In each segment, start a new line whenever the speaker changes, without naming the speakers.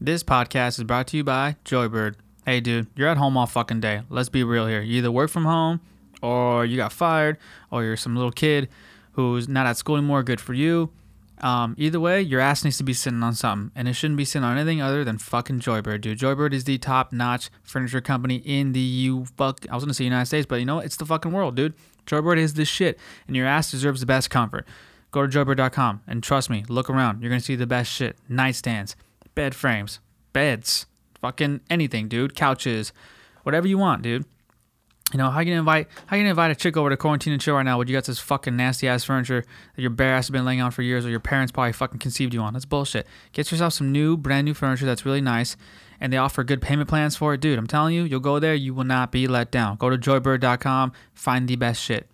This podcast is brought to you by Joybird. Hey, dude, you're at home all fucking day. Let's be real here. You either work from home, or you got fired, or you're some little kid who's not at school anymore. Good for you. Um, either way, your ass needs to be sitting on something, and it shouldn't be sitting on anything other than fucking Joybird, dude. Joybird is the top-notch furniture company in the U fuck. I was gonna say United States, but you know it's the fucking world, dude. Joybird is the shit, and your ass deserves the best comfort. Go to joybird.com and trust me, look around. You're gonna see the best shit: nightstands, bed frames, beds, fucking anything, dude. Couches, whatever you want, dude. You know, how you gonna invite how you gonna invite a chick over to quarantine and chill right now when you got this fucking nasty ass furniture that your bare ass has been laying on for years or your parents probably fucking conceived you on? That's bullshit. Get yourself some new, brand new furniture that's really nice and they offer good payment plans for it. Dude, I'm telling you, you'll go there, you will not be let down. Go to joybird.com, find the best shit.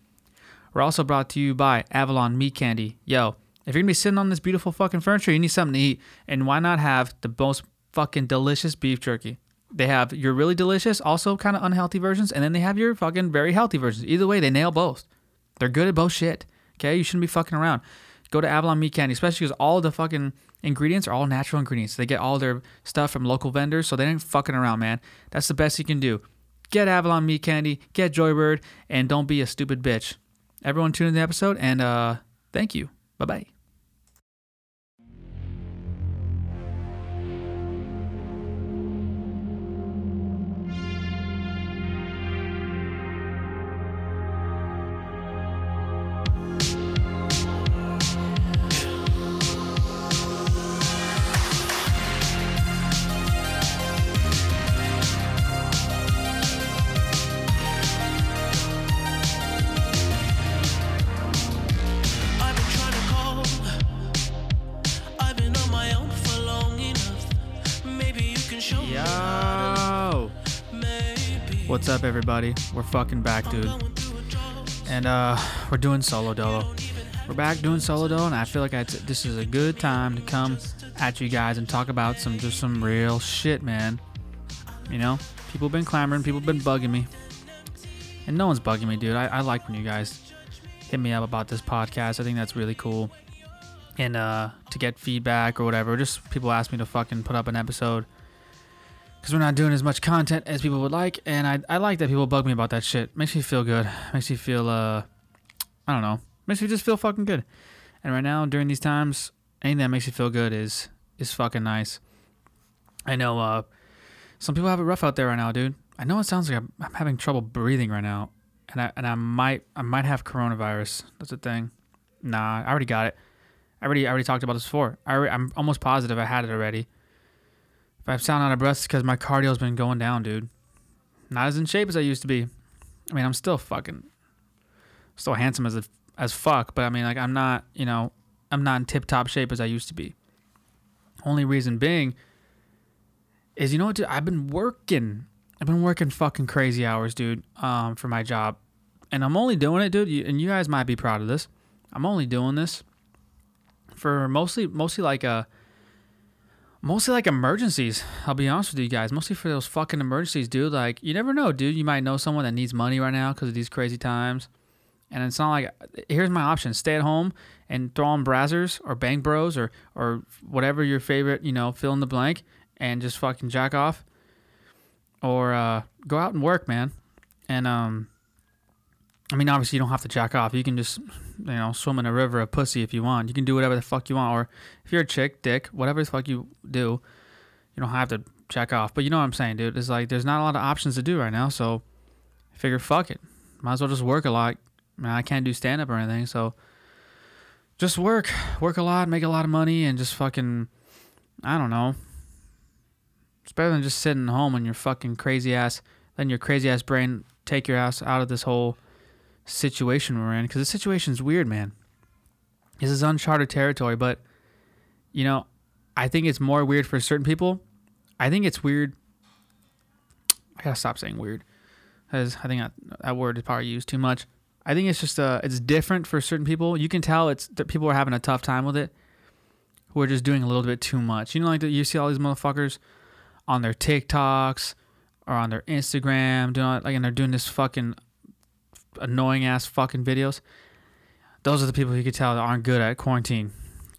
We're also brought to you by Avalon Meat Candy. Yo, if you're gonna be sitting on this beautiful fucking furniture, you need something to eat. And why not have the most fucking delicious beef jerky? They have your really delicious, also kind of unhealthy versions, and then they have your fucking very healthy versions. Either way, they nail both. They're good at both shit. Okay, you shouldn't be fucking around. Go to Avalon Meat Candy, especially because all the fucking ingredients are all natural ingredients. They get all their stuff from local vendors, so they ain't fucking around, man. That's the best you can do. Get Avalon Meat Candy, get Joybird, and don't be a stupid bitch. Everyone tune in the episode, and uh, thank you. Bye bye. Everybody? We're fucking back, dude. And uh, we're doing solo dolo. We're back doing solo dolo, and I feel like I t- this is a good time to come at you guys and talk about some just some real shit, man. You know, people have been clamoring, people have been bugging me, and no one's bugging me, dude. I, I like when you guys hit me up about this podcast. I think that's really cool. And uh, to get feedback or whatever, just people ask me to fucking put up an episode because we're not doing as much content as people would like, and I, I like that people bug me about that shit. Makes me feel good. Makes me feel uh, I don't know. Makes me just feel fucking good. And right now, during these times, anything that makes you feel good is is fucking nice. I know uh, some people have it rough out there right now, dude. I know it sounds like I'm, I'm having trouble breathing right now, and I and I might I might have coronavirus. That's a thing. Nah, I already got it. I already I already talked about this before. I already, I'm almost positive I had it already. If I sound out of breath, it's because my cardio's been going down, dude. Not as in shape as I used to be. I mean, I'm still fucking, still handsome as a, as fuck, but I mean, like, I'm not, you know, I'm not in tip top shape as I used to be. Only reason being is, you know what, dude? I've been working. I've been working fucking crazy hours, dude, um, for my job, and I'm only doing it, dude. And you guys might be proud of this. I'm only doing this for mostly, mostly like a mostly like emergencies. I'll be honest with you guys. Mostly for those fucking emergencies, dude. Like you never know, dude. You might know someone that needs money right now because of these crazy times. And it's not like here's my option: stay at home and throw on Brazzers or Bang Bros or or whatever your favorite, you know, fill in the blank, and just fucking jack off, or uh, go out and work, man. And um, I mean, obviously you don't have to jack off. You can just you know swim in a river of pussy if you want. You can do whatever the fuck you want, or if you're a chick, dick, whatever the fuck you do, you don't have to check off. But you know what I'm saying, dude? It's like there's not a lot of options to do right now, so I figure fuck it. Might as well just work a lot. I, mean, I can't do stand up or anything, so just work, work a lot, make a lot of money, and just fucking, I don't know. It's better than just sitting home and your fucking crazy ass, letting your crazy ass brain take your ass out of this whole situation we're in. Because the situation's weird, man. This is uncharted territory, but you know, I think it's more weird for certain people. I think it's weird. I gotta stop saying weird, because I think that, that word is probably used too much. I think it's just uh, it's different for certain people. You can tell it's that people are having a tough time with it, who are just doing a little bit too much. You know, like you see all these motherfuckers on their TikToks or on their Instagram doing like, and they're doing this fucking annoying ass fucking videos. Those are the people you could tell that aren't good at quarantine.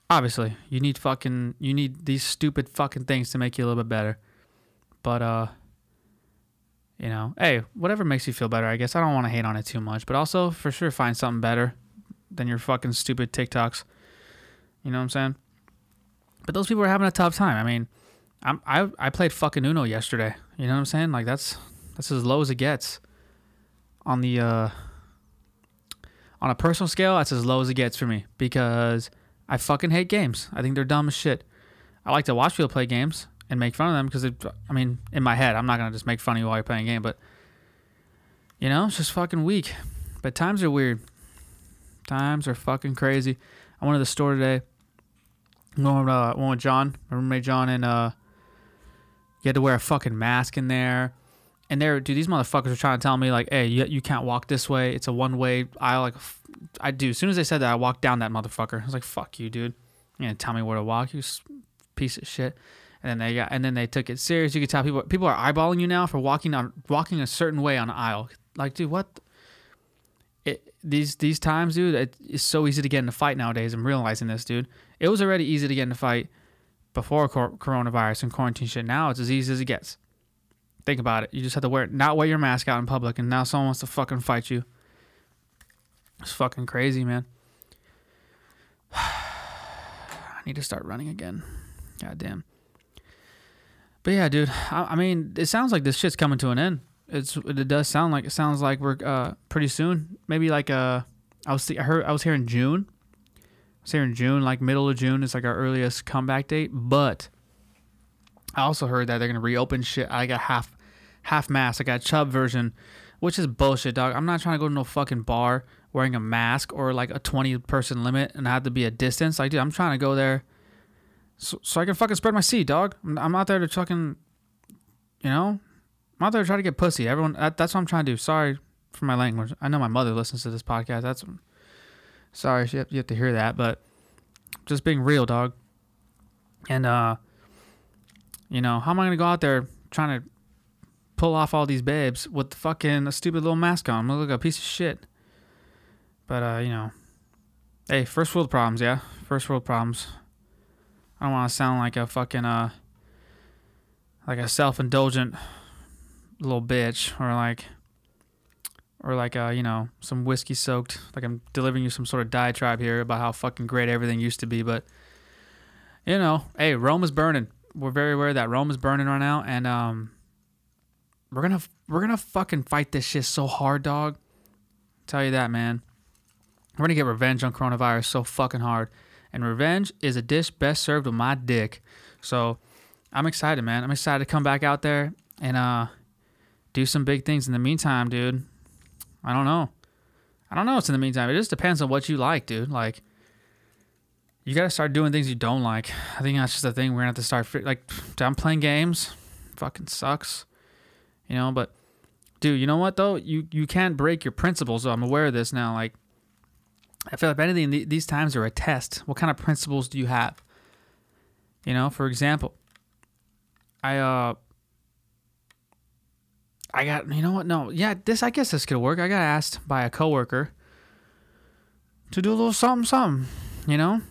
obviously you need fucking you need these stupid fucking things to make you a little bit better. But uh you know, hey, whatever makes you feel better, I guess. I don't want to hate on it too much, but also for sure find something better than your fucking stupid TikToks. You know what I'm saying? But those people are having a tough time. I mean, I'm, I I played fucking Uno yesterday. You know what I'm saying? Like that's that's as low as it gets. On the uh on a personal scale, that's as low as it gets for me because I fucking hate games. I think they're dumb as shit. I like to watch people play games and make fun of them because I mean, in my head, I'm not gonna just make fun of you while you're playing a game, but you know, it's just fucking weak. But times are weird. Times are fucking crazy. I went to the store today. I'm going, uh, went with John, my roommate John, and uh, you had to wear a fucking mask in there. And there, dude, these motherfuckers were trying to tell me like, "Hey, you, you can't walk this way. It's a one way aisle." Like, I do. As soon as they said that, I walked down that motherfucker. I was like, "Fuck you, dude. You gonna tell me where to walk? You piece of shit." And then they got, and then they took it serious. You could tell people people are eyeballing you now for walking on walking a certain way on an aisle. Like, dude, what? It, these these times, dude, it, it's so easy to get in a fight nowadays. I'm realizing this, dude. It was already easy to get in a fight before cor- coronavirus and quarantine shit. Now it's as easy as it gets. Think about it. You just have to wear not wear your mask out in public, and now someone wants to fucking fight you. It's fucking crazy, man. I need to start running again. God damn. But yeah, dude. I, I mean, it sounds like this shit's coming to an end. It's it does sound like it sounds like we're uh pretty soon. Maybe like uh I was I heard I was here in June. I was here in June, like middle of June is like our earliest comeback date. But I also heard that they're gonna reopen shit. I got half half mask. I got chub version, which is bullshit, dog. I'm not trying to go to no fucking bar wearing a mask or like a 20 person limit and have to be a distance. Like, dude, I'm trying to go there so, so I can fucking spread my seed, dog. I'm, I'm out there to fucking, you know, I'm out there to try to get pussy. Everyone, that, that's what I'm trying to do. Sorry for my language. I know my mother listens to this podcast. That's sorry you have, you have to hear that, but just being real, dog. And uh, you know, how am I gonna go out there trying to pull off all these babes with the fucking a stupid little mask on? Gonna look like a piece of shit. But uh, you know, hey, first world problems, yeah, first world problems. I don't want to sound like a fucking uh, like a self-indulgent little bitch, or like, or like uh, you know, some whiskey soaked. Like I'm delivering you some sort of diatribe here about how fucking great everything used to be, but you know, hey, Rome is burning. We're very aware that Rome is burning right now, and um, we're gonna we're gonna fucking fight this shit so hard, dog. Tell you that, man. We're gonna get revenge on coronavirus so fucking hard, and revenge is a dish best served with my dick. So, I'm excited, man. I'm excited to come back out there and uh, do some big things. In the meantime, dude, I don't know. I don't know what's in the meantime. It just depends on what you like, dude. Like, you gotta start doing things you don't like. I think that's just the thing. We're gonna have to start. Like, I'm playing games. Fucking sucks, you know. But, dude, you know what though? You you can't break your principles. So I'm aware of this now. Like, I feel like anything, these times are a test. What kind of principles do you have? You know, for example, I uh. I got you know what no yeah this I guess this could work I got asked by a coworker to do a little something something you know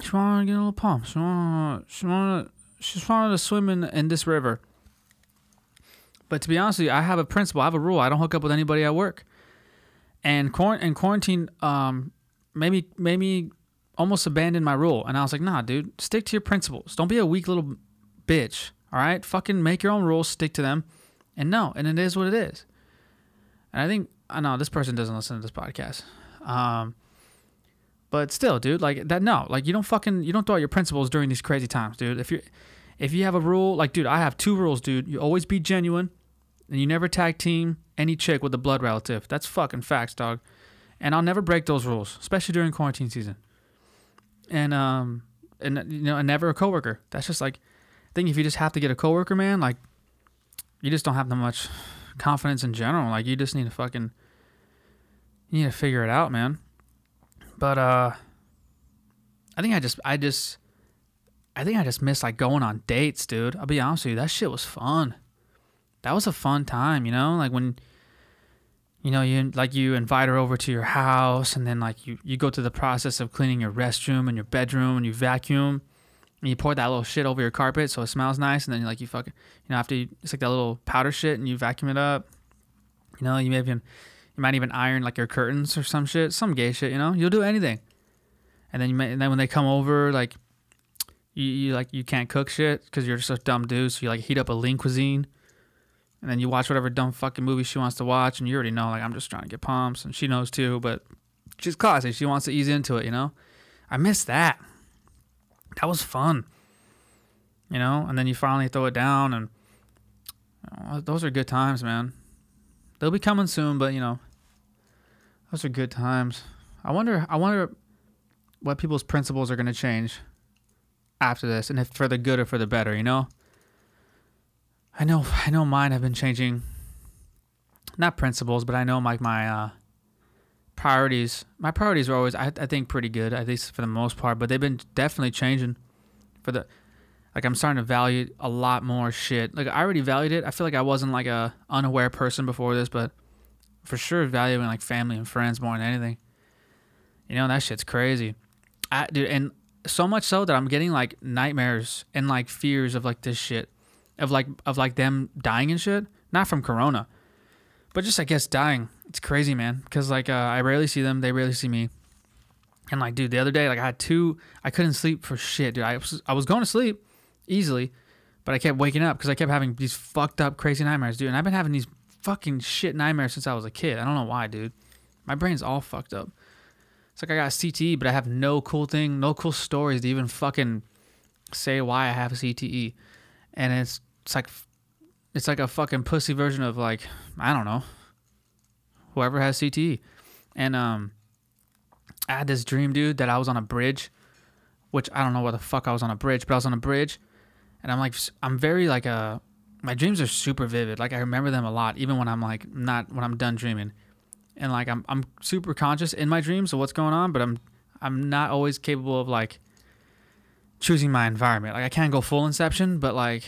she wanted to get a little pump. She wanted, she wanted, she just wanted to swim in, in this river. But to be honest with you, I have a principle. I have a rule. I don't hook up with anybody at work. And and quarantine, um, maybe maybe almost abandoned my rule. And I was like, nah, dude, stick to your principles. Don't be a weak little bitch. All right, fucking make your own rules, stick to them, and no, and it is what it is. And I think I know this person doesn't listen to this podcast. Um, but still, dude, like that. No, like you don't fucking you don't throw out your principles during these crazy times, dude. If you if you have a rule, like, dude, I have two rules, dude. You always be genuine, and you never tag team any chick with a blood relative. That's fucking facts, dog. And I'll never break those rules, especially during quarantine season. And um, and you know, and never a coworker. That's just like, I think if you just have to get a coworker, man, like, you just don't have that much confidence in general. Like, you just need to fucking, you need to figure it out, man. But uh I think I just I just I think I just miss like going on dates, dude. I'll be honest with you, that shit was fun. That was a fun time, you know? Like when you know, you like you invite her over to your house, and then like you you go through the process of cleaning your restroom and your bedroom, and you vacuum, and you pour that little shit over your carpet so it smells nice, and then like you fucking, you know, after you, it's like that little powder shit, and you vacuum it up. You know, you may even you might even iron like your curtains or some shit, some gay shit. You know, you'll do anything. And then you may, and then when they come over, like you, you like you can't cook shit because you're just a dumb dude. So you like heat up a lean cuisine, and then you watch whatever dumb fucking movie she wants to watch, and you already know like I'm just trying to get pumps, and she knows too. But she's classy. She wants to ease into it. You know, I miss that. That was fun. You know, and then you finally throw it down, and those are good times, man. They'll be coming soon, but you know, those are good times. I wonder. I wonder what people's principles are going to change after this, and if for the good or for the better. You know. I know. I know. Mine have been changing. Not principles, but I know like my uh, priorities. My priorities are always, I, I think, pretty good, at least for the most part. But they've been definitely changing. For the, like, I'm starting to value a lot more shit. Like, I already valued it. I feel like I wasn't like a unaware person before this, but for sure valuing like family and friends more than anything. You know, that shit's crazy. I, dude, and so much so that I'm getting like nightmares and like fears of like this shit, of like of like them dying and shit. Not from Corona, but just I guess dying. It's crazy, man. Because like uh, I rarely see them, they rarely see me. And like, dude, the other day, like I had two, I couldn't sleep for shit, dude. I was I was going to sleep easily, but I kept waking up because I kept having these fucked up, crazy nightmares, dude. And I've been having these fucking shit nightmares since I was a kid. I don't know why, dude. My brain's all fucked up. It's like I got CTE, but I have no cool thing, no cool stories to even fucking say why I have CTE. And it's it's like it's like a fucking pussy version of like I don't know. Whoever has CTE. And um I had this dream, dude, that I was on a bridge, which I don't know what the fuck I was on a bridge, but I was on a bridge and I'm like I'm very like uh my dreams are super vivid. Like I remember them a lot, even when I'm like not when I'm done dreaming and like I'm I'm super conscious in my dreams of what's going on, but I'm I'm not always capable of like choosing my environment. Like I can't go full inception, but like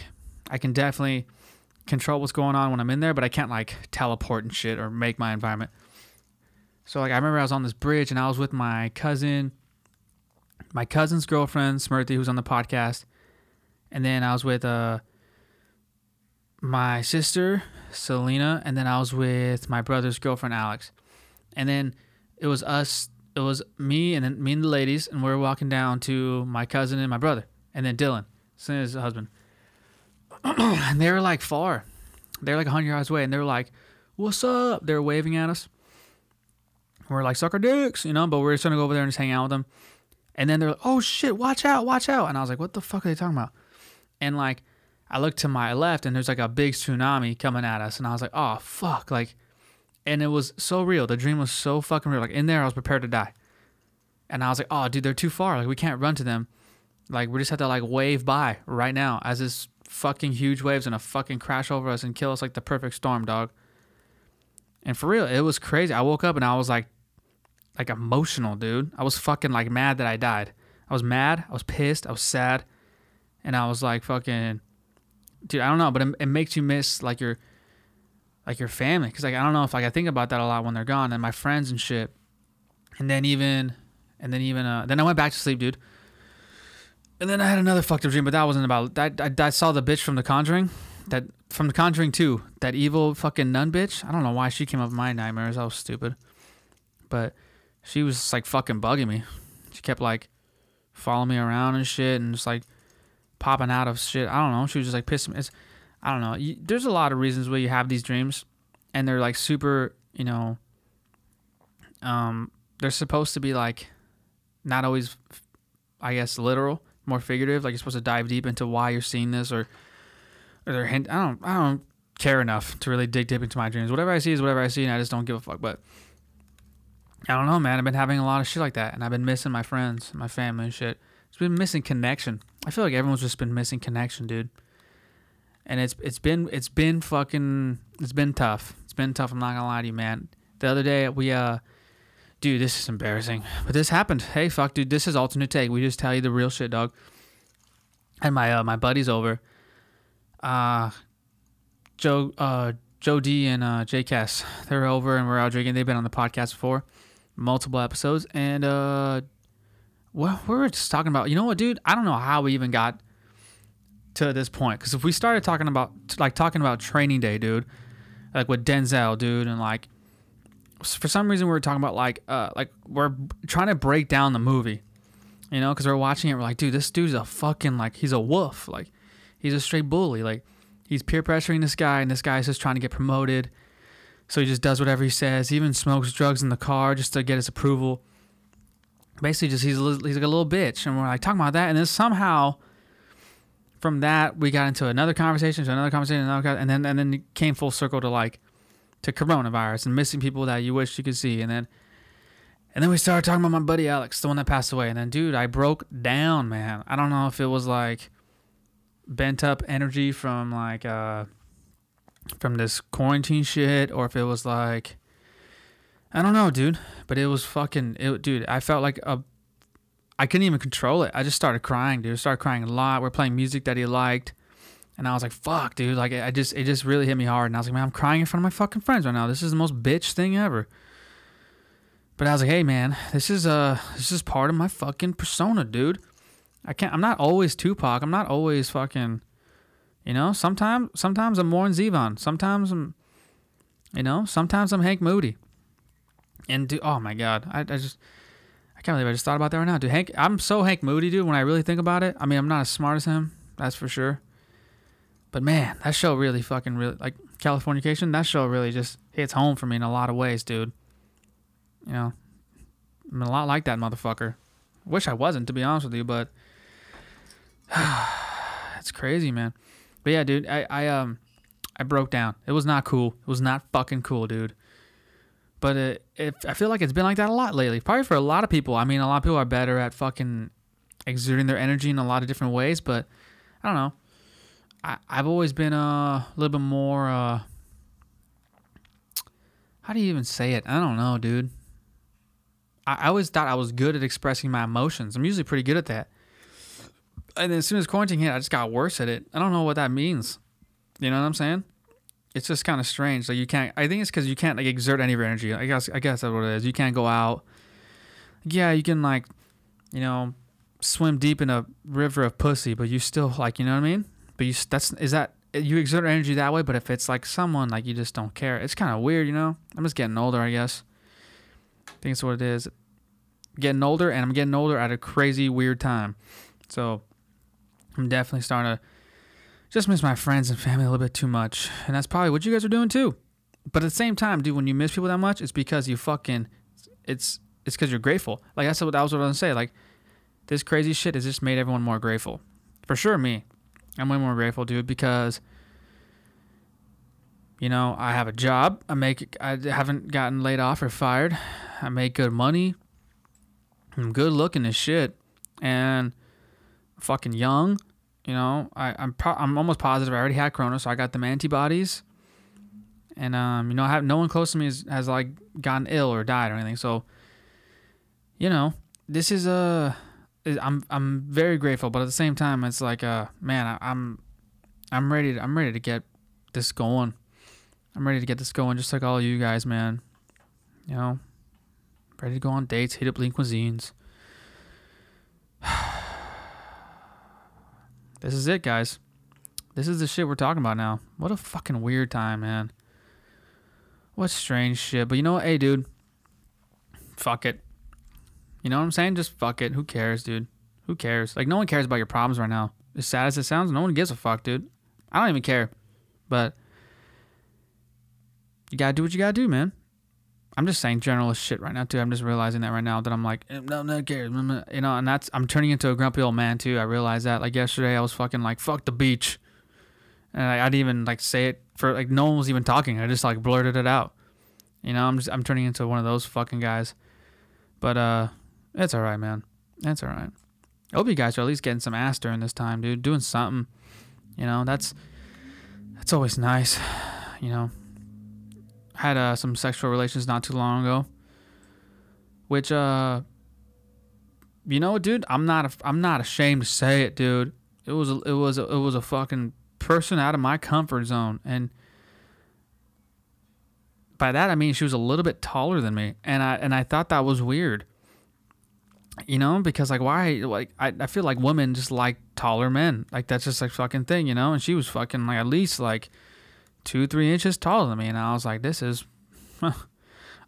I can definitely control what's going on when I'm in there, but I can't like teleport and shit or make my environment. So like I remember I was on this bridge and I was with my cousin, my cousin's girlfriend, Smriti, who's on the podcast, and then I was with uh my sister, Selena, and then I was with my brother's girlfriend, Alex. And then it was us, it was me and then me and the ladies, and we were walking down to my cousin and my brother, and then Dylan, Selena's husband. and they were like far. They were like 100 yards away, and they were like, What's up? They were waving at us. We're like, sucker dicks, you know, but we're just gonna go over there and just hang out with them. And then they're like, Oh shit, watch out, watch out. And I was like, What the fuck are they talking about? And like, I looked to my left and there's like a big tsunami coming at us. And I was like, oh, fuck. Like, and it was so real. The dream was so fucking real. Like, in there, I was prepared to die. And I was like, oh, dude, they're too far. Like, we can't run to them. Like, we just have to, like, wave by right now as this fucking huge wave's gonna fucking crash over us and kill us like the perfect storm, dog. And for real, it was crazy. I woke up and I was like, like emotional, dude. I was fucking like mad that I died. I was mad. I was pissed. I was sad. And I was like, fucking dude, I don't know, but it, it makes you miss like your like your family because like I don't know if like I think about that a lot when they're gone and my friends and shit, and then even and then even uh then I went back to sleep, dude. And then I had another fucked up dream, but that wasn't about that. I, I saw the bitch from The Conjuring, that from The Conjuring 2, that evil fucking nun bitch. I don't know why she came up my nightmares. I was stupid, but she was like fucking bugging me. She kept like following me around and shit, and just like popping out of shit. I don't know. She was just like pissing me. It's, I don't know. You, there's a lot of reasons why you have these dreams, and they're like super. You know, um, they're supposed to be like not always, I guess, literal, more figurative. Like you're supposed to dive deep into why you're seeing this, or or they're hint. I don't. I don't care enough to really dig deep into my dreams. Whatever I see is whatever I see, and I just don't give a fuck. But I don't know, man. I've been having a lot of shit like that, and I've been missing my friends, my family, and shit. It's been missing connection. I feel like everyone's just been missing connection, dude. And it's it's been it's been fucking it's been tough. It's been tough. I'm not gonna lie to you, man. The other day we uh, dude, this is embarrassing, but this happened. Hey, fuck, dude, this is alternate take. We just tell you the real shit, dog. And my uh my buddy's over. Uh, Joe uh Joe D and uh, J Cass. They're over and we're out drinking. They've been on the podcast before, multiple episodes, and uh, well, we were just talking about. You know what, dude? I don't know how we even got to this point because if we started talking about like talking about Training Day, dude, like with Denzel, dude, and like for some reason we were talking about like uh like we're trying to break down the movie, you know, because we're watching it. We're like, dude, this dude's a fucking like he's a wolf, like he's a straight bully, like he's peer pressuring this guy, and this guy's just trying to get promoted. So he just does whatever he says. He even smokes drugs in the car just to get his approval. Basically, just he's a, he's like a little bitch, and we're like talking about that, and then somehow from that we got into another conversation, to another conversation, another, and then and then it came full circle to like to coronavirus and missing people that you wish you could see, and then and then we started talking about my buddy Alex, the one that passed away, and then dude, I broke down, man. I don't know if it was like bent up energy from like uh from this quarantine shit or if it was like I don't know, dude, but it was fucking it dude, I felt like a I couldn't even control it. I just started crying, dude. I started crying a lot. We're playing music that he liked. And I was like, fuck, dude. Like I just it just really hit me hard. And I was like, man, I'm crying in front of my fucking friends right now. This is the most bitch thing ever. But I was like, hey man, this is uh this is part of my fucking persona, dude. I can't I'm not always Tupac. I'm not always fucking you know, sometimes sometimes I'm Warren Zevon. Sometimes I'm you know, sometimes I'm Hank Moody. And dude, oh my god, I, I just can't believe I just thought about that right now, dude. Hank, I'm so Hank Moody, dude. When I really think about it, I mean, I'm not as smart as him, that's for sure. But man, that show really fucking really like Californication. That show really just hits home for me in a lot of ways, dude. You know, I'm a lot like that motherfucker. Wish I wasn't, to be honest with you, but it's crazy, man. But yeah, dude, I, I um I broke down. It was not cool. It was not fucking cool, dude. But it, it, I feel like it's been like that a lot lately. Probably for a lot of people. I mean, a lot of people are better at fucking exerting their energy in a lot of different ways. But I don't know. I, I've always been a little bit more. Uh, how do you even say it? I don't know, dude. I, I always thought I was good at expressing my emotions. I'm usually pretty good at that. And then as soon as quarantine hit, I just got worse at it. I don't know what that means. You know what I'm saying? It's just kind of strange. Like you can't. I think it's because you can't like exert any of your energy. I guess. I guess that's what it is. You can't go out. Yeah, you can like, you know, swim deep in a river of pussy, but you still like, you know what I mean? But you that's is that you exert energy that way. But if it's like someone like you just don't care, it's kind of weird, you know. I'm just getting older, I guess. I think it's what it is. Getting older, and I'm getting older at a crazy weird time. So I'm definitely starting to just miss my friends and family a little bit too much. And that's probably what you guys are doing too. But at the same time, dude, when you miss people that much, it's because you fucking it's it's because you're grateful. Like I said, that was what I was gonna say. Like this crazy shit has just made everyone more grateful. For sure, me. I'm way more grateful, dude, because you know I have a job. I make. I haven't gotten laid off or fired. I make good money. I'm good looking as shit, and fucking young. You know, I, I'm pro- I'm almost positive I already had corona, so I got them antibodies. And um, you know, I have no one close to me has, has like gotten ill or died or anything. So, you know, this is a is- I'm I'm very grateful, but at the same time, it's like uh, man, I, I'm I'm ready to I'm ready to get this going. I'm ready to get this going, just like all you guys, man. You know, ready to go on dates, hit up lean cuisines. This is it, guys. This is the shit we're talking about now. What a fucking weird time, man. What strange shit. But you know what? Hey, dude. Fuck it. You know what I'm saying? Just fuck it. Who cares, dude? Who cares? Like, no one cares about your problems right now. As sad as it sounds, no one gives a fuck, dude. I don't even care. But you gotta do what you gotta do, man. I'm just saying generalist shit right now too. I'm just realizing that right now that I'm like, eh, no, no cares, you know. And that's I'm turning into a grumpy old man too. I realize that. Like yesterday, I was fucking like, fuck the beach, and I, I didn't even like say it for like no one was even talking. I just like blurted it out. You know, I'm just I'm turning into one of those fucking guys. But uh, it's all right, man. It's all right. I hope you guys are at least getting some ass during this time, dude. Doing something. You know, that's that's always nice. You know, had uh, some sexual relations not too long ago, which uh, you know, dude, I'm not a, I'm not ashamed to say it, dude. It was a, it was a, it was a fucking person out of my comfort zone, and by that I mean she was a little bit taller than me, and I and I thought that was weird. You know, because like why like I, I feel like women just like taller men. Like that's just like fucking thing, you know? And she was fucking like at least like two, three inches taller than me. And I was like, this is all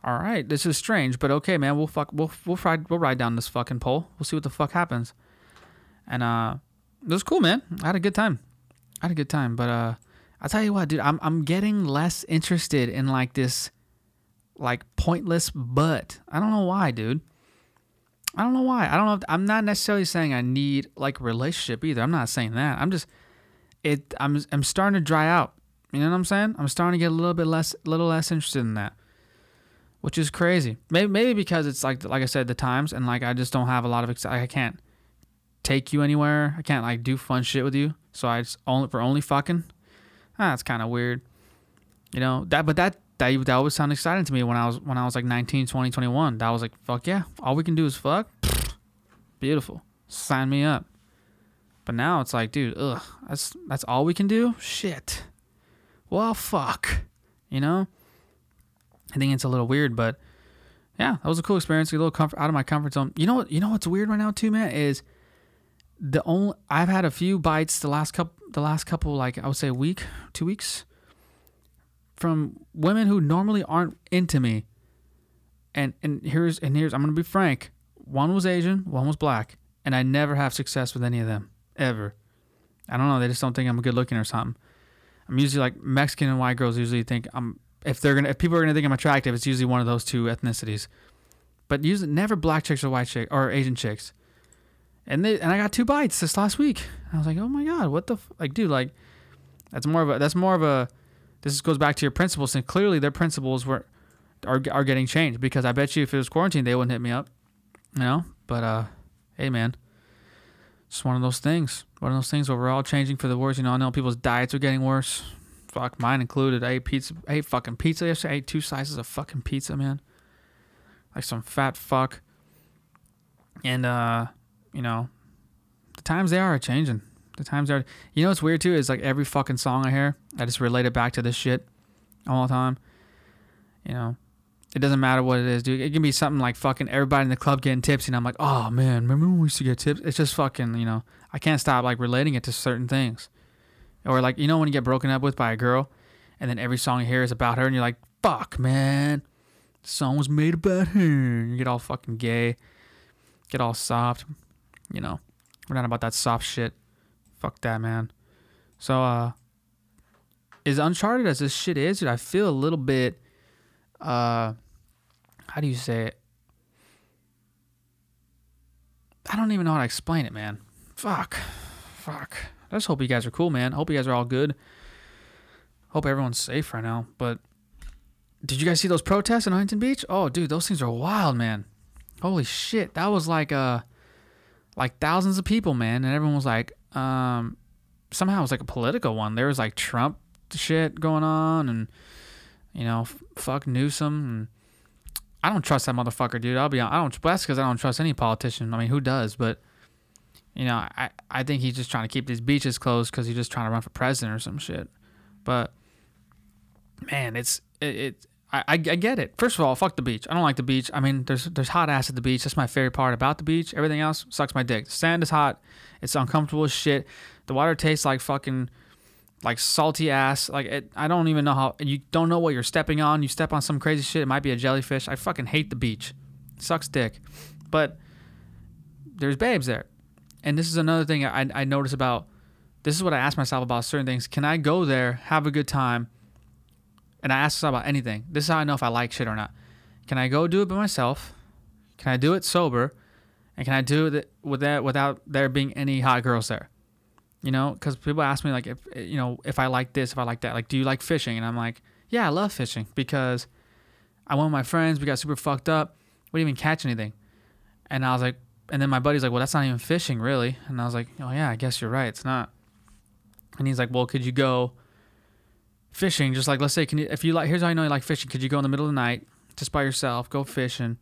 right, this is strange, but okay, man, we'll fuck we'll we'll ride we'll ride down this fucking pole. We'll see what the fuck happens. And uh it was cool, man. I had a good time. I had a good time. But uh I'll tell you what, dude, I'm I'm getting less interested in like this like pointless butt. I don't know why, dude. I don't know why. I don't know. If, I'm not necessarily saying I need like a relationship either. I'm not saying that. I'm just it. I'm I'm starting to dry out. You know what I'm saying? I'm starting to get a little bit less, little less interested in that, which is crazy. Maybe maybe because it's like like I said, the times, and like I just don't have a lot of exci- I can't take you anywhere. I can't like do fun shit with you. So I just only for only fucking. Ah, that's kind of weird. You know that, but that that that always sounded exciting to me when I was when I was like 19, 20, 21. That was like fuck yeah, all we can do is fuck. Beautiful, sign me up. But now it's like, dude, ugh, that's that's all we can do. Shit. Well, fuck. You know. I think it's a little weird, but yeah, that was a cool experience. A little comfort out of my comfort zone. You know what? You know what's weird right now too, man, is the only I've had a few bites the last couple the last couple like I would say a week, two weeks from women who normally aren't into me. And and here's and here's I'm gonna be frank. One was Asian, one was black, and I never have success with any of them ever. I don't know. They just don't think I'm good looking or something. I'm usually like Mexican and white girls usually think I'm if they're gonna if people are gonna think I'm attractive, it's usually one of those two ethnicities. But usually never black chicks or white chick or Asian chicks. And they and I got two bites this last week. I was like, oh my god, what the f-? like, dude, like that's more of a that's more of a this goes back to your principles, and clearly their principles were are are getting changed because I bet you if it was quarantine, they wouldn't hit me up, you know. But uh, hey man, it's one of those things. One of those things where we're all changing for the worse. You know, I know people's diets are getting worse. Fuck, mine included. I ate pizza. I ate fucking pizza yesterday. I ate two slices of fucking pizza, man. Like some fat fuck. And uh, you know, the times they are changing. The times are. You know what's weird too is like every fucking song I hear, I just relate it back to this shit all the time. You know, it doesn't matter what it is, dude. It can be something like fucking everybody in the club getting tips, and I'm like, oh man, remember when we used to get tips? It's just fucking, you know, I can't stop like relating it to certain things. Or like, you know, when you get broken up with by a girl, and then every song you hear is about her, and you're like, fuck, man, the song was made about her. And You get all fucking gay, get all soft. You know, we're not about that soft shit. Fuck that, man. So, uh, as uncharted as this shit is, dude, I feel a little bit, uh, how do you say it? I don't even know how to explain it, man. Fuck. Fuck. I just hope you guys are cool, man. Hope you guys are all good. Hope everyone's safe right now. But did you guys see those protests in Huntington Beach? Oh, dude, those things are wild, man. Holy shit. That was like uh like thousands of people, man, and everyone was like um somehow it was like a political one. There was like Trump shit going on and you know, f- fuck Newsom I don't trust that motherfucker, dude. I'll be honest. I don't. That's because I don't trust any politician. I mean, who does? But you know, I I think he's just trying to keep these beaches closed because he's just trying to run for president or some shit. But man, it's it. it I, I, I get it. First of all, fuck the beach. I don't like the beach. I mean, there's there's hot ass at the beach. That's my favorite part about the beach. Everything else sucks my dick. The sand is hot. It's uncomfortable as shit. The water tastes like fucking like salty ass. Like it, I don't even know how. You don't know what you're stepping on. You step on some crazy shit. It might be a jellyfish. I fucking hate the beach. Sucks dick. But there's babes there, and this is another thing I I notice about. This is what I ask myself about certain things. Can I go there, have a good time? And I ask myself about anything. This is how I know if I like shit or not. Can I go do it by myself? Can I do it sober? And can I do it with that without there being any hot girls there? You know, because people ask me like if eh, you know if I like this, if I like that. Like, do you like fishing? And I'm like, yeah, I love fishing because I went with my friends. We got super fucked up. We didn't even catch anything. And I was like, and then my buddy's like, well, that's not even fishing, really. And I was like, oh yeah, I guess you're right. It's not. And he's like, well, could you go fishing? Just like let's say, can you if you like? Here's how I know you like fishing. Could you go in the middle of the night just by yourself, go fishing?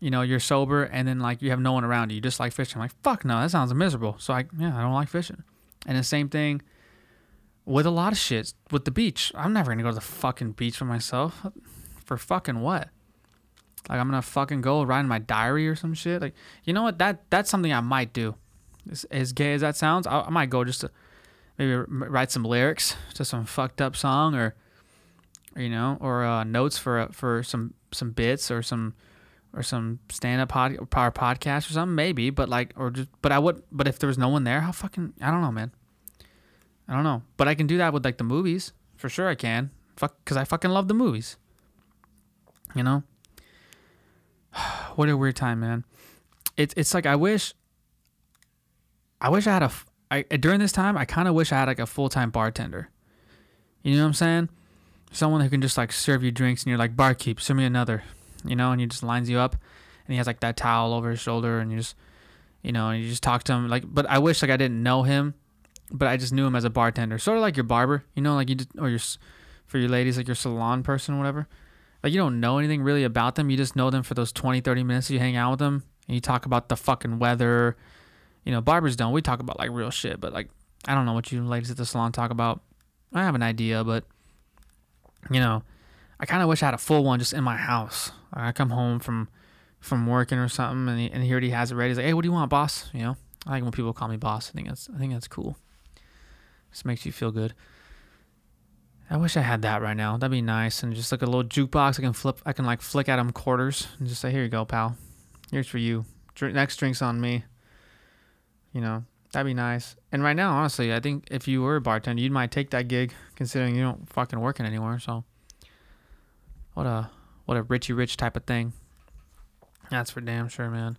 You know, you're sober, and then like you have no one around you. You just like fishing. I'm like, fuck no, that sounds miserable. So I yeah, I don't like fishing. And the same thing with a lot of shit. With the beach, I'm never gonna go to the fucking beach for myself. For fucking what? Like I'm gonna fucking go write in my diary or some shit. Like you know what? That that's something I might do. As, as gay as that sounds, I, I might go just to maybe write some lyrics to some fucked up song or, you know, or uh, notes for for some some bits or some or some stand up pod power podcast or something maybe. But like or just but I would but if there was no one there, how fucking I don't know, man. I don't know, but I can do that with like the movies for sure. I can fuck because I fucking love the movies. You know. what a weird time, man. It's it's like I wish. I wish I had a. I during this time I kind of wish I had like a full time bartender. You know what I'm saying? Someone who can just like serve you drinks and you're like barkeep, serve me another. You know, and he just lines you up, and he has like that towel over his shoulder, and you just, you know, and you just talk to him like. But I wish like I didn't know him, but I just knew him as a bartender, sort of like your barber. You know, like you just or your for your ladies like your salon person, whatever like you don't know anything really about them you just know them for those 20 30 minutes you hang out with them and you talk about the fucking weather you know barbers don't we talk about like real shit but like i don't know what you ladies at the salon talk about i have an idea but you know i kind of wish i had a full one just in my house i come home from from working or something and he, and he already has it ready he's like hey what do you want boss you know i like when people call me boss i think that's i think that's cool just makes you feel good I wish I had that right now. That'd be nice. And just like a little jukebox, I can flip. I can like flick at him quarters and just say, "Here you go, pal. Here's for you. Next drink's on me." You know, that'd be nice. And right now, honestly, I think if you were a bartender, you might take that gig, considering you don't fucking working anywhere. So, what a what a richy rich type of thing. That's for damn sure, man.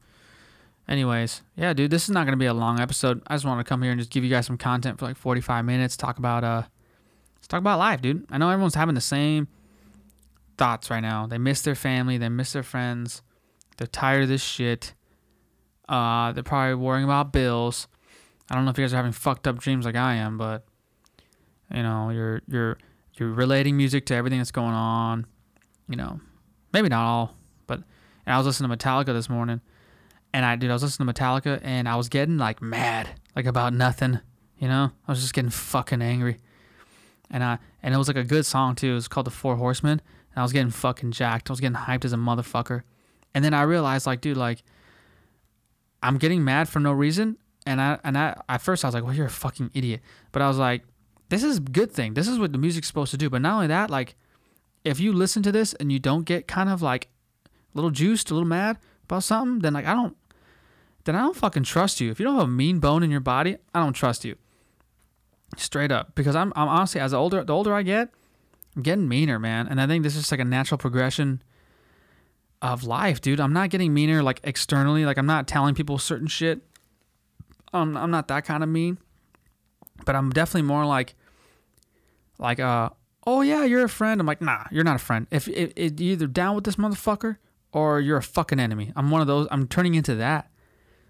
Anyways, yeah, dude, this is not gonna be a long episode. I just want to come here and just give you guys some content for like 45 minutes. Talk about uh Let's talk about life, dude. I know everyone's having the same thoughts right now. They miss their family, they miss their friends. They're tired of this shit. Uh, they're probably worrying about bills. I don't know if you guys are having fucked up dreams like I am, but you know, you're you're you're relating music to everything that's going on. You know, maybe not all, but and I was listening to Metallica this morning, and I dude, I was listening to Metallica, and I was getting like mad, like about nothing. You know, I was just getting fucking angry and I and it was like a good song too. It was called The Four Horsemen, and I was getting fucking jacked. I was getting hyped as a motherfucker, and then I realized like, dude, like I'm getting mad for no reason, and I and I at first I was like, well, you're a fucking idiot, but I was like, this is a good thing. This is what the music's supposed to do. But not only that, like if you listen to this and you don't get kind of like a little juiced, a little mad about something, then like I don't. Then I don't fucking trust you. If you don't have a mean bone in your body, I don't trust you straight up because I'm, I'm honestly as the older the older I get, I'm getting meaner, man. And I think this is just like a natural progression of life, dude. I'm not getting meaner like externally, like I'm not telling people certain shit. I'm I'm not that kind of mean, but I'm definitely more like like uh oh yeah you're a friend. I'm like nah you're not a friend. If, if, you're either down with this motherfucker or you're a fucking enemy. I'm one of those. I'm turning into that,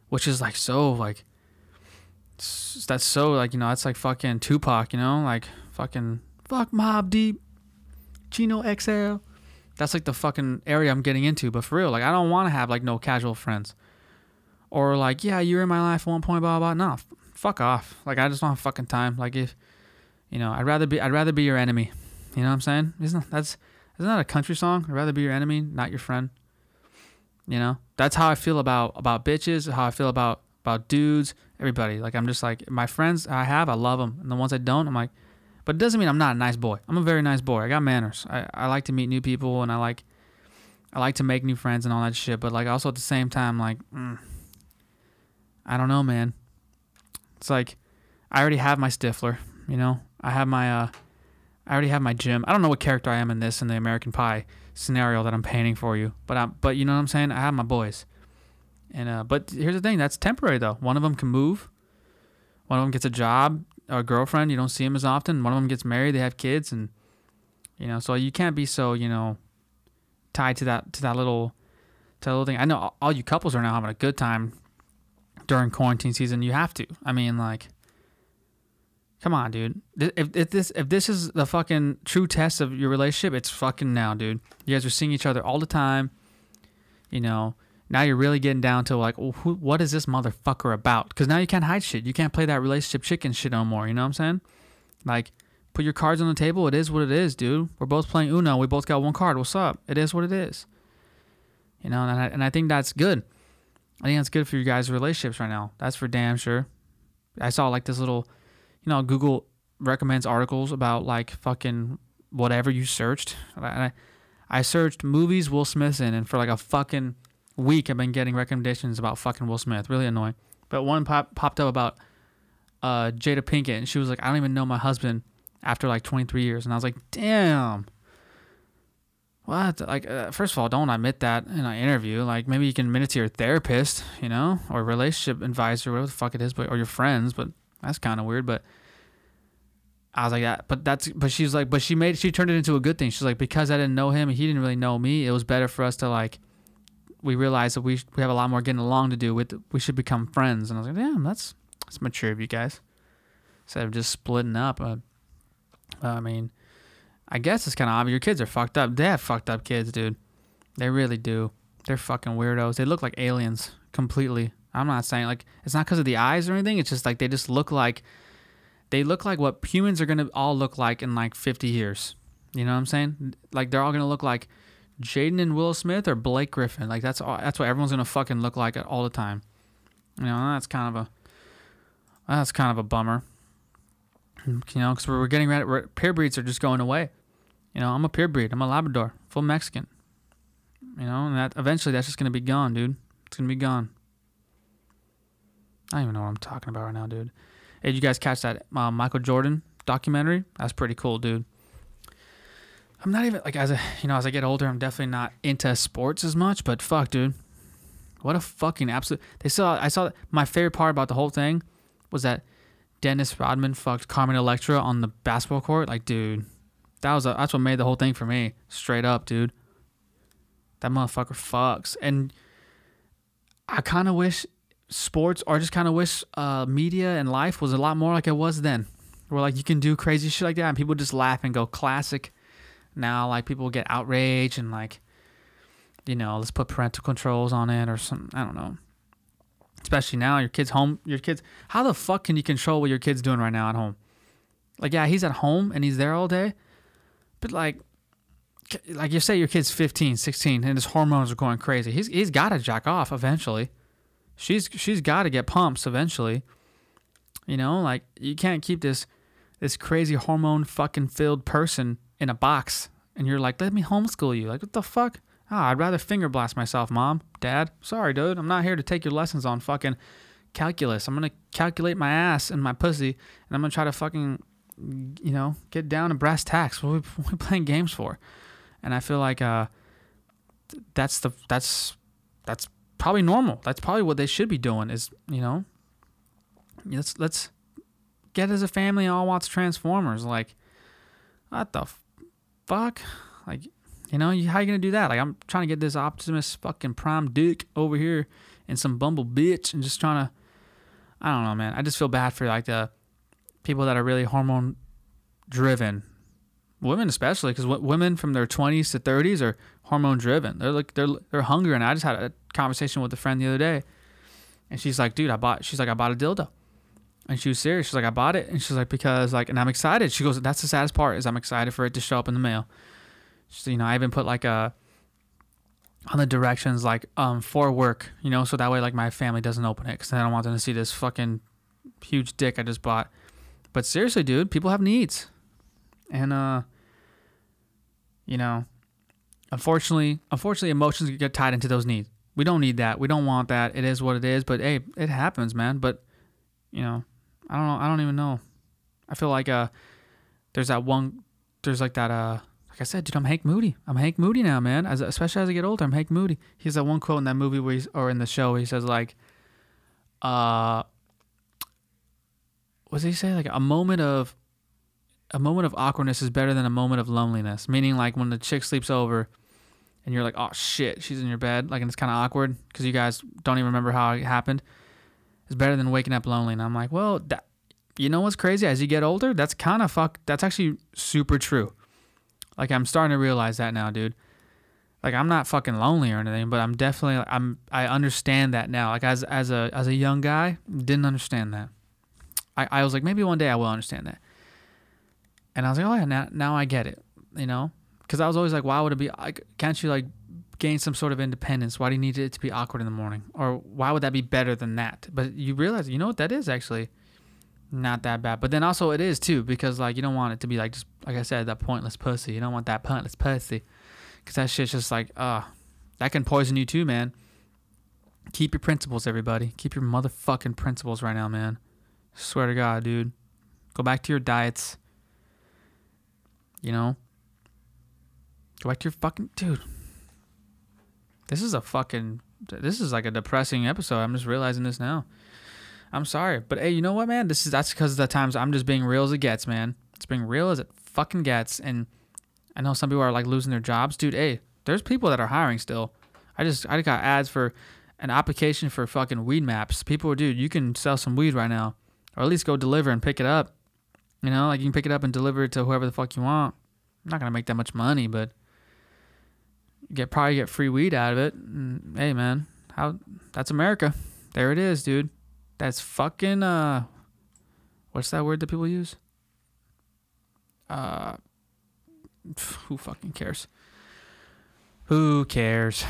which is like so like that's so like you know that's like fucking Tupac, you know, like fucking fuck Mobb Deep, Chino XL. That's like the fucking area I'm getting into. But for real, like I don't want to have like no casual friends, or like yeah you're in my life at one point, blah blah. blah. F- fuck off. Like I just don't have fucking time. Like if you know, I'd rather be I'd rather be your enemy. You know what I'm saying? Isn't that's isn't that a country song? I'd rather be your enemy, not your friend. You know, that's how I feel about about bitches. How I feel about about dudes, everybody. Like I'm just like my friends I have, I love them, and the ones I don't, I'm like. But it doesn't mean I'm not a nice boy. I'm a very nice boy. I got manners. I, I like to meet new people, and I like I like to make new friends and all that shit. But like also at the same time, like mm, I don't know, man. It's like I already have my Stifler. You know, I have my uh, I already have my Jim. I don't know what character I am in this in the American Pie scenario that I'm painting for you, but I'm but you know what I'm saying. I have my boys, and uh, but here's the thing. That's temporary though. One of them can move. One of them gets a job or a girlfriend. You don't see them as often. One of them gets married. They have kids, and you know, so you can't be so you know tied to that to that little to that little thing. I know all- all you couples are now having a good time during quarantine season. You have to. I mean, like. Come on, dude. If, if this if this is the fucking true test of your relationship, it's fucking now, dude. You guys are seeing each other all the time. You know, now you're really getting down to like, well, who, what is this motherfucker about? Because now you can't hide shit. You can't play that relationship chicken shit no more. You know what I'm saying? Like, put your cards on the table. It is what it is, dude. We're both playing Uno. We both got one card. What's up? It is what it is. You know, and I, and I think that's good. I think that's good for you guys' relationships right now. That's for damn sure. I saw like this little, you know, Google recommends articles about like fucking whatever you searched. And I, I searched movies Will Smith's in, and for like a fucking week, I've been getting recommendations about fucking Will Smith. Really annoying. But one pop, popped up about uh, Jada Pinkett, and she was like, I don't even know my husband after like 23 years. And I was like, damn. What? Like, uh, first of all, don't admit that in an interview. Like, maybe you can admit it to your therapist, you know, or relationship advisor, whatever the fuck it is, but or your friends. But that's kind of weird. But I was like, yeah, but that's, but she's like, but she made, she turned it into a good thing. She's like, because I didn't know him, and he didn't really know me. It was better for us to like, we realized that we we have a lot more getting along to do. With we should become friends. And I was like, damn, that's that's mature of you guys. Instead of just splitting up. Uh, I mean, I guess it's kind of obvious. Your kids are fucked up. They have fucked up kids, dude. They really do. They're fucking weirdos. They look like aliens completely. I'm not saying like it's not because of the eyes or anything. It's just like they just look like they look like what humans are gonna all look like in like 50 years. You know what I'm saying? Like they're all gonna look like Jaden and Will Smith or Blake Griffin. Like that's all. That's what everyone's gonna fucking look like all the time. You know, that's kind of a that's kind of a bummer. You know, because we're getting ready. We're, pure breeds are just going away. You know, I'm a pure breed. I'm a Labrador, full Mexican. You know, and that eventually that's just gonna be gone, dude. It's gonna be gone. I don't even know what I'm talking about right now, dude. Hey, did you guys catch that uh, Michael Jordan documentary? That's pretty cool, dude. I'm not even like as a you know as I get older, I'm definitely not into sports as much. But fuck, dude, what a fucking absolute. They saw. I saw my favorite part about the whole thing was that Dennis Rodman fucked Carmen Electra on the basketball court. Like, dude, that was a, that's what made the whole thing for me. Straight up, dude. That motherfucker fucks. And I kind of wish sports, or just kind of wish uh, media and life was a lot more like it was then. Where like you can do crazy shit like that, and people just laugh and go classic. Now, like people get outraged and like, you know, let's put parental controls on it or something. I don't know. Especially now, your kid's home. Your kids. How the fuck can you control what your kid's doing right now at home? Like, yeah, he's at home and he's there all day, but like, like you say, your kid's 15, 16, and his hormones are going crazy. He's he's got to jack off eventually. She's she's got to get pumps eventually. You know, like you can't keep this this crazy hormone fucking filled person in a box and you're like, let me homeschool you. Like, what the fuck? Ah, I'd rather finger blast myself, mom, dad. Sorry, dude. I'm not here to take your lessons on fucking calculus. I'm gonna calculate my ass and my pussy, and I'm gonna try to fucking, you know, get down to brass tacks. What are we, what are we playing games for? And I feel like uh, that's the that's that's probably normal. That's probably what they should be doing. Is you know, let's let's get as a family all watch Transformers. Like, what the fuck? Like, you know, how you gonna do that? Like, I'm trying to get this Optimus fucking Prime Dick over here and some Bumble bitch, and just trying to. I don't know, man. I just feel bad for like the people that are really hormone driven, women especially, because women from their 20s to 30s are hormone driven. They're like they're they're hungry, and I just had a conversation with a friend the other day, and she's like, "Dude, I bought." She's like, "I bought a dildo." And she was serious. She's like, I bought it. And she's like, because like, and I'm excited. She goes, that's the saddest part is I'm excited for it to show up in the mail. You know, I even put like a, on the directions like um for work, you know, so that way like my family doesn't open it because I don't want them to see this fucking huge dick I just bought. But seriously, dude, people have needs, and uh, you know, unfortunately, unfortunately, emotions get tied into those needs. We don't need that. We don't want that. It is what it is. But hey, it happens, man. But you know, I don't know. I don't even know. I feel like uh, there's that one. There's like that uh, like I said, dude, I'm Hank Moody. I'm Hank Moody now, man. As especially as I get older, I'm Hank Moody. He has that one quote in that movie where he's, or in the show, he says like, uh, what does he say? Like a moment of, a moment of awkwardness is better than a moment of loneliness. Meaning like when the chick sleeps over, and you're like, oh shit, she's in your bed, like and it's kind of awkward because you guys don't even remember how it happened It's better than waking up lonely. And I'm like, well, that, you know what's crazy? As you get older, that's kind of fuck. That's actually super true. Like I'm starting to realize that now, dude. Like I'm not fucking lonely or anything, but I'm definitely I'm I understand that now. Like as as a as a young guy, didn't understand that. I, I was like maybe one day I will understand that. And I was like, oh yeah, now, now I get it, you know? Because I was always like, why would it be, like, can't you like gain some sort of independence? Why do you need it to be awkward in the morning? Or why would that be better than that? But you realize, you know what, that is actually not that bad. But then also it is too, because like you don't want it to be like just, like I said, that pointless pussy. You don't want that pointless pussy. Because that shit's just like, uh, that can poison you too, man. Keep your principles, everybody. Keep your motherfucking principles right now, man. Swear to God, dude. Go back to your diets. You know? Go back to your fucking. Dude. This is a fucking. This is like a depressing episode. I'm just realizing this now. I'm sorry. But hey, you know what, man? This is. That's because of the times I'm just being real as it gets, man. It's being real as it fucking gets. And I know some people are like losing their jobs. Dude, hey, there's people that are hiring still. I just. I got ads for an application for fucking Weedmaps. People dude, you can sell some weed right now. Or at least go deliver and pick it up. You know, like you can pick it up and deliver it to whoever the fuck you want. I'm not gonna make that much money, but you get probably get free weed out of it. And, hey man, how that's America. There it is, dude. That's fucking uh what's that word that people use? Uh who fucking cares? Who cares?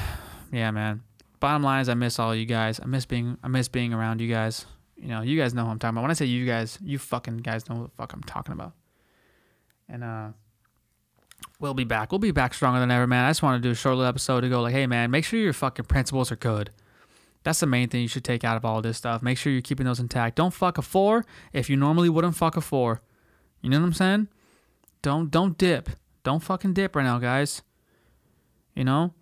Yeah, man. Bottom line is I miss all you guys. I miss being I miss being around you guys. You know, you guys know who I'm talking about. When I say you guys, you fucking guys know who the fuck I'm talking about. And uh we'll be back. We'll be back stronger than ever, man. I just want to do a short little episode to go like, hey man, make sure your fucking principles are good. That's the main thing you should take out of all this stuff. Make sure you're keeping those intact. Don't fuck a four if you normally wouldn't fuck a four. You know what I'm saying? Don't don't dip. Don't fucking dip right now, guys. You know?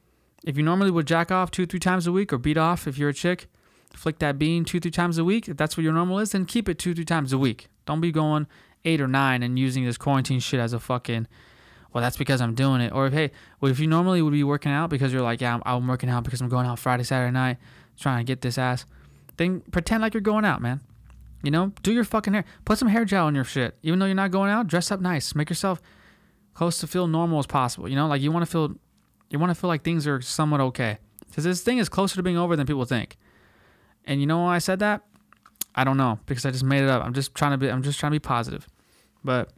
If you normally would jack off two, three times a week or beat off if you're a chick, flick that bean two, three times a week. If that's what your normal is, then keep it two, three times a week. Don't be going eight or nine and using this quarantine shit as a fucking well, that's because I'm doing it. Or hey, well, if you normally would be working out because you're like, yeah, I'm, I'm working out because I'm going out Friday, Saturday night, trying to get this ass, then pretend like you're going out, man. You know, do your fucking hair. Put some hair gel on your shit. Even though you're not going out, dress up nice. Make yourself close to feel normal as possible. You know, like you want to feel, you want to feel like things are somewhat okay. Because this thing is closer to being over than people think. And you know why I said that? I don't know because I just made it up. I'm just trying to be. I'm just trying to be positive. But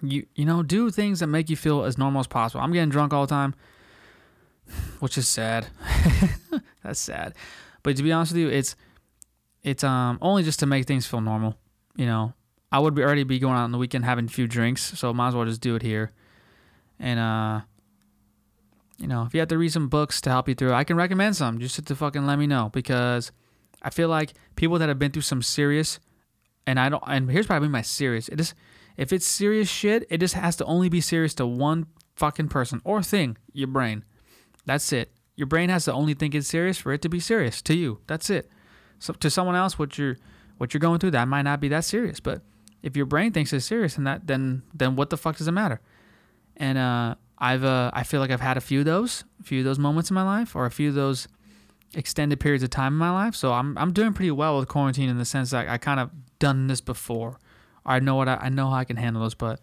you you know do things that make you feel as normal as possible. I'm getting drunk all the time, which is sad. That's sad. But to be honest with you, it's it's um only just to make things feel normal. You know, I would be already be going out on the weekend having a few drinks, so might as well just do it here. And uh you know, if you have to read some books to help you through, I can recommend some. Just to fucking let me know because I feel like people that have been through some serious and I don't and here's probably my serious. It is if it's serious shit, it just has to only be serious to one fucking person or thing, your brain. That's it. Your brain has to only think it's serious for it to be serious to you. That's it. So to someone else, what you're what you're going through, that might not be that serious. But if your brain thinks it's serious, and that then then what the fuck does it matter? And uh, I've uh, I feel like I've had a few of those, a few of those moments in my life, or a few of those extended periods of time in my life. So I'm I'm doing pretty well with quarantine in the sense that I kind of done this before. I know what I, I know how I can handle this, but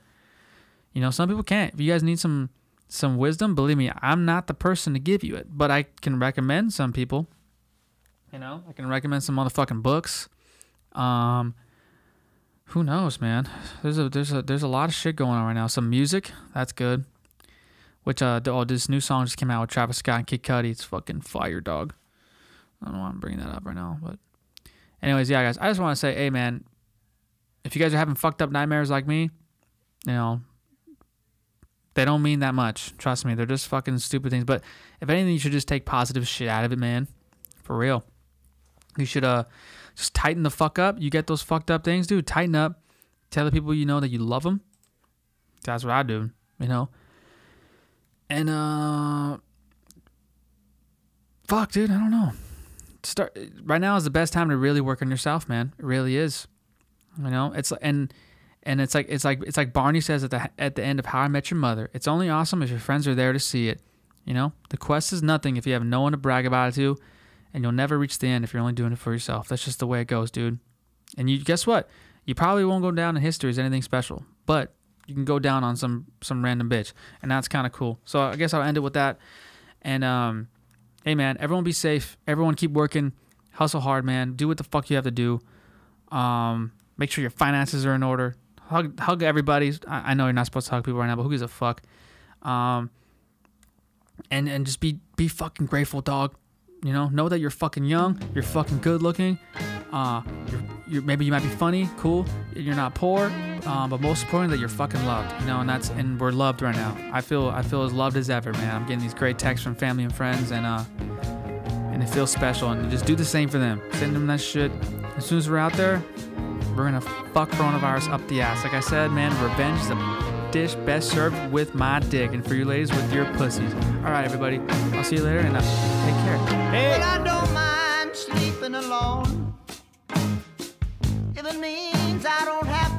you know some people can't. If you guys need some some wisdom, believe me, I'm not the person to give you it, but I can recommend some people. You know, I can recommend some motherfucking books. Um, who knows, man? There's a there's a there's a lot of shit going on right now. Some music, that's good. Which uh oh this new song just came out with Travis Scott and Kid Cudi. It's fucking fire, dog. I don't know why I'm bringing that up right now, but anyways, yeah, guys. I just want to say, hey, man, if you guys are having fucked up nightmares like me, you know, they don't mean that much. Trust me, they're just fucking stupid things. But if anything, you should just take positive shit out of it, man. For real. You should uh just tighten the fuck up. You get those fucked up things, dude. Tighten up. Tell the people you know that you love them. That's what I do, you know. And uh, fuck, dude, I don't know. Start right now is the best time to really work on yourself, man. It really is. You know, it's and and it's like it's like it's like Barney says at the at the end of How I Met Your Mother. It's only awesome if your friends are there to see it. You know, the quest is nothing if you have no one to brag about it to, and you'll never reach the end if you're only doing it for yourself. That's just the way it goes, dude. And you guess what? You probably won't go down in history as anything special, but you can go down on some some random bitch, and that's kind of cool. So I guess I'll end it with that. And um, hey man, everyone be safe. Everyone keep working, hustle hard, man. Do what the fuck you have to do. Um, make sure your finances are in order. hug hug everybody. I, I know you're not supposed to hug people right now, but who gives a fuck? Um, and and just be be fucking grateful, dog. You know, know that you're fucking young, you're fucking good looking. Uh, you're, you're maybe you might be funny, cool. You're not poor, um, but most importantly, that you're fucking loved. You know, and that's and we're loved right now. I feel I feel as loved as ever, man. I'm getting these great texts from family and friends, and uh, and it feels special. And just do the same for them. Send them that shit. As soon as we're out there, we're gonna fuck coronavirus up the ass. Like I said, man, revenge is a dish best served with my dick, and for you ladies with your pussies. All right, everybody. I'll see you later, and uh, take care. Hey.
Well, I don't mind sleeping alone. If it means I don't have